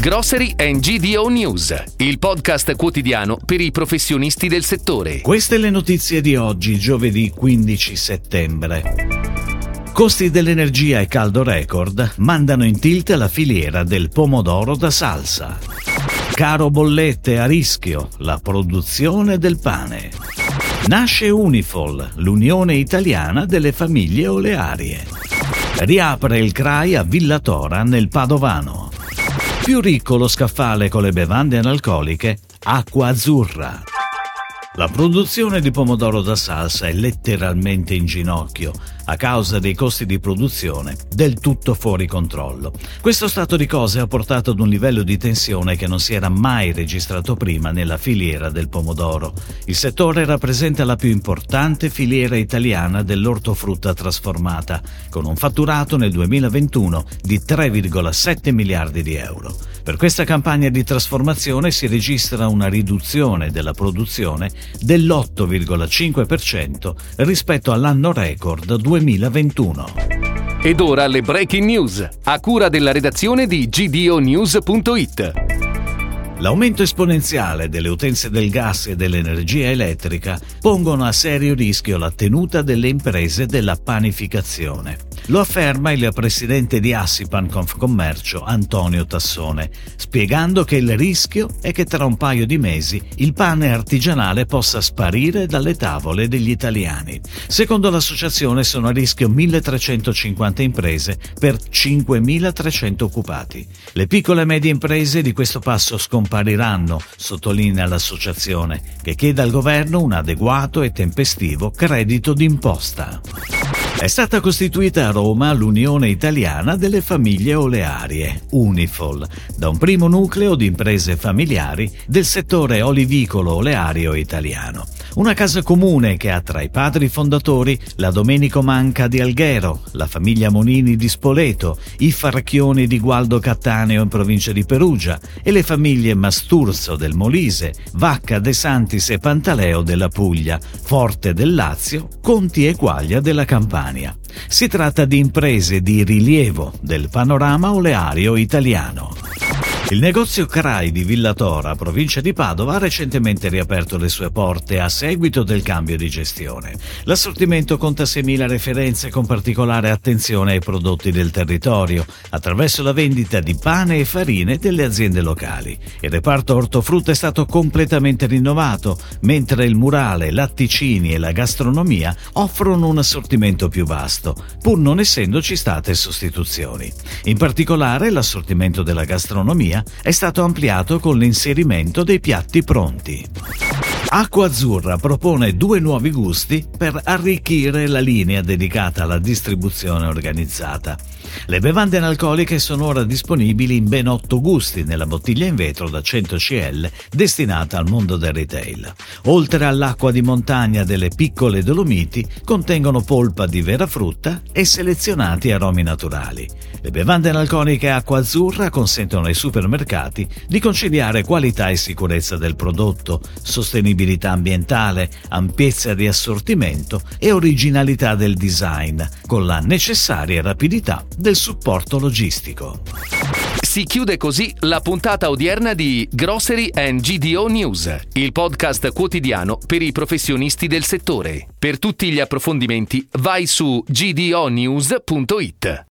Grocery and GDO News, il podcast quotidiano per i professionisti del settore. Queste le notizie di oggi, giovedì 15 settembre. Costi dell'energia e caldo record mandano in tilt la filiera del pomodoro da salsa. Caro bollette a rischio, la produzione del pane. Nasce Unifol, l'Unione Italiana delle Famiglie Olearie. Riapre il CRAI a Villatora nel Padovano. Più ricco lo scaffale con le bevande analcoliche, acqua azzurra. La produzione di pomodoro da salsa è letteralmente in ginocchio a causa dei costi di produzione del tutto fuori controllo. Questo stato di cose ha portato ad un livello di tensione che non si era mai registrato prima nella filiera del pomodoro. Il settore rappresenta la più importante filiera italiana dell'ortofrutta trasformata, con un fatturato nel 2021 di 3,7 miliardi di euro. Per questa campagna di trasformazione si registra una riduzione della produzione dell'8,5% rispetto all'anno record 2021. 2021. Ed ora le breaking news, a cura della redazione di gdonews.it. L'aumento esponenziale delle utenze del gas e dell'energia elettrica pongono a serio rischio la tenuta delle imprese della panificazione. Lo afferma il presidente di Assipan Confcommercio Antonio Tassone, spiegando che il rischio è che tra un paio di mesi il pane artigianale possa sparire dalle tavole degli italiani. Secondo l'associazione sono a rischio 1350 imprese per 5300 occupati. Le piccole e medie imprese di questo passo scompariranno, sottolinea l'associazione, che chiede al governo un adeguato e tempestivo credito d'imposta. È stata costituita a Roma l'Unione Italiana delle Famiglie Olearie, Unifol, da un primo nucleo di imprese familiari del settore olivicolo-oleario italiano. Una casa comune che ha tra i padri fondatori la Domenico Manca di Alghero, la famiglia Monini di Spoleto, i Farchioni di Gualdo Cattaneo in provincia di Perugia e le famiglie Masturzo del Molise, Vacca De Santis e Pantaleo della Puglia, Forte del Lazio, Conti e Quaglia della Campania. Si tratta di imprese di rilievo del panorama oleario italiano. Il negozio Crai di Villatora, provincia di Padova, ha recentemente riaperto le sue porte a seguito del cambio di gestione. L'assortimento conta 6.000 referenze con particolare attenzione ai prodotti del territorio, attraverso la vendita di pane e farine delle aziende locali. Il reparto ortofrutta è stato completamente rinnovato, mentre il murale, latticini e la gastronomia offrono un assortimento più vasto, pur non essendoci state sostituzioni. In particolare l'assortimento della gastronomia è stato ampliato con l'inserimento dei piatti pronti. Acqua Azzurra propone due nuovi gusti per arricchire la linea dedicata alla distribuzione organizzata. Le bevande analcoliche sono ora disponibili in ben 8 gusti nella bottiglia in vetro da 100 cl destinata al mondo del retail. Oltre all'acqua di montagna delle piccole Dolomiti, contengono polpa di vera frutta e selezionati aromi naturali. Le bevande analcoliche acqua azzurra consentono ai supermercati di conciliare qualità e sicurezza del prodotto, sostenibilità ambientale, ampiezza di assortimento e originalità del design, con la necessaria rapidità del supporto logistico. Si chiude così la puntata odierna di Grocery and GDO News, il podcast quotidiano per i professionisti del settore. Per tutti gli approfondimenti vai su gdonews.it.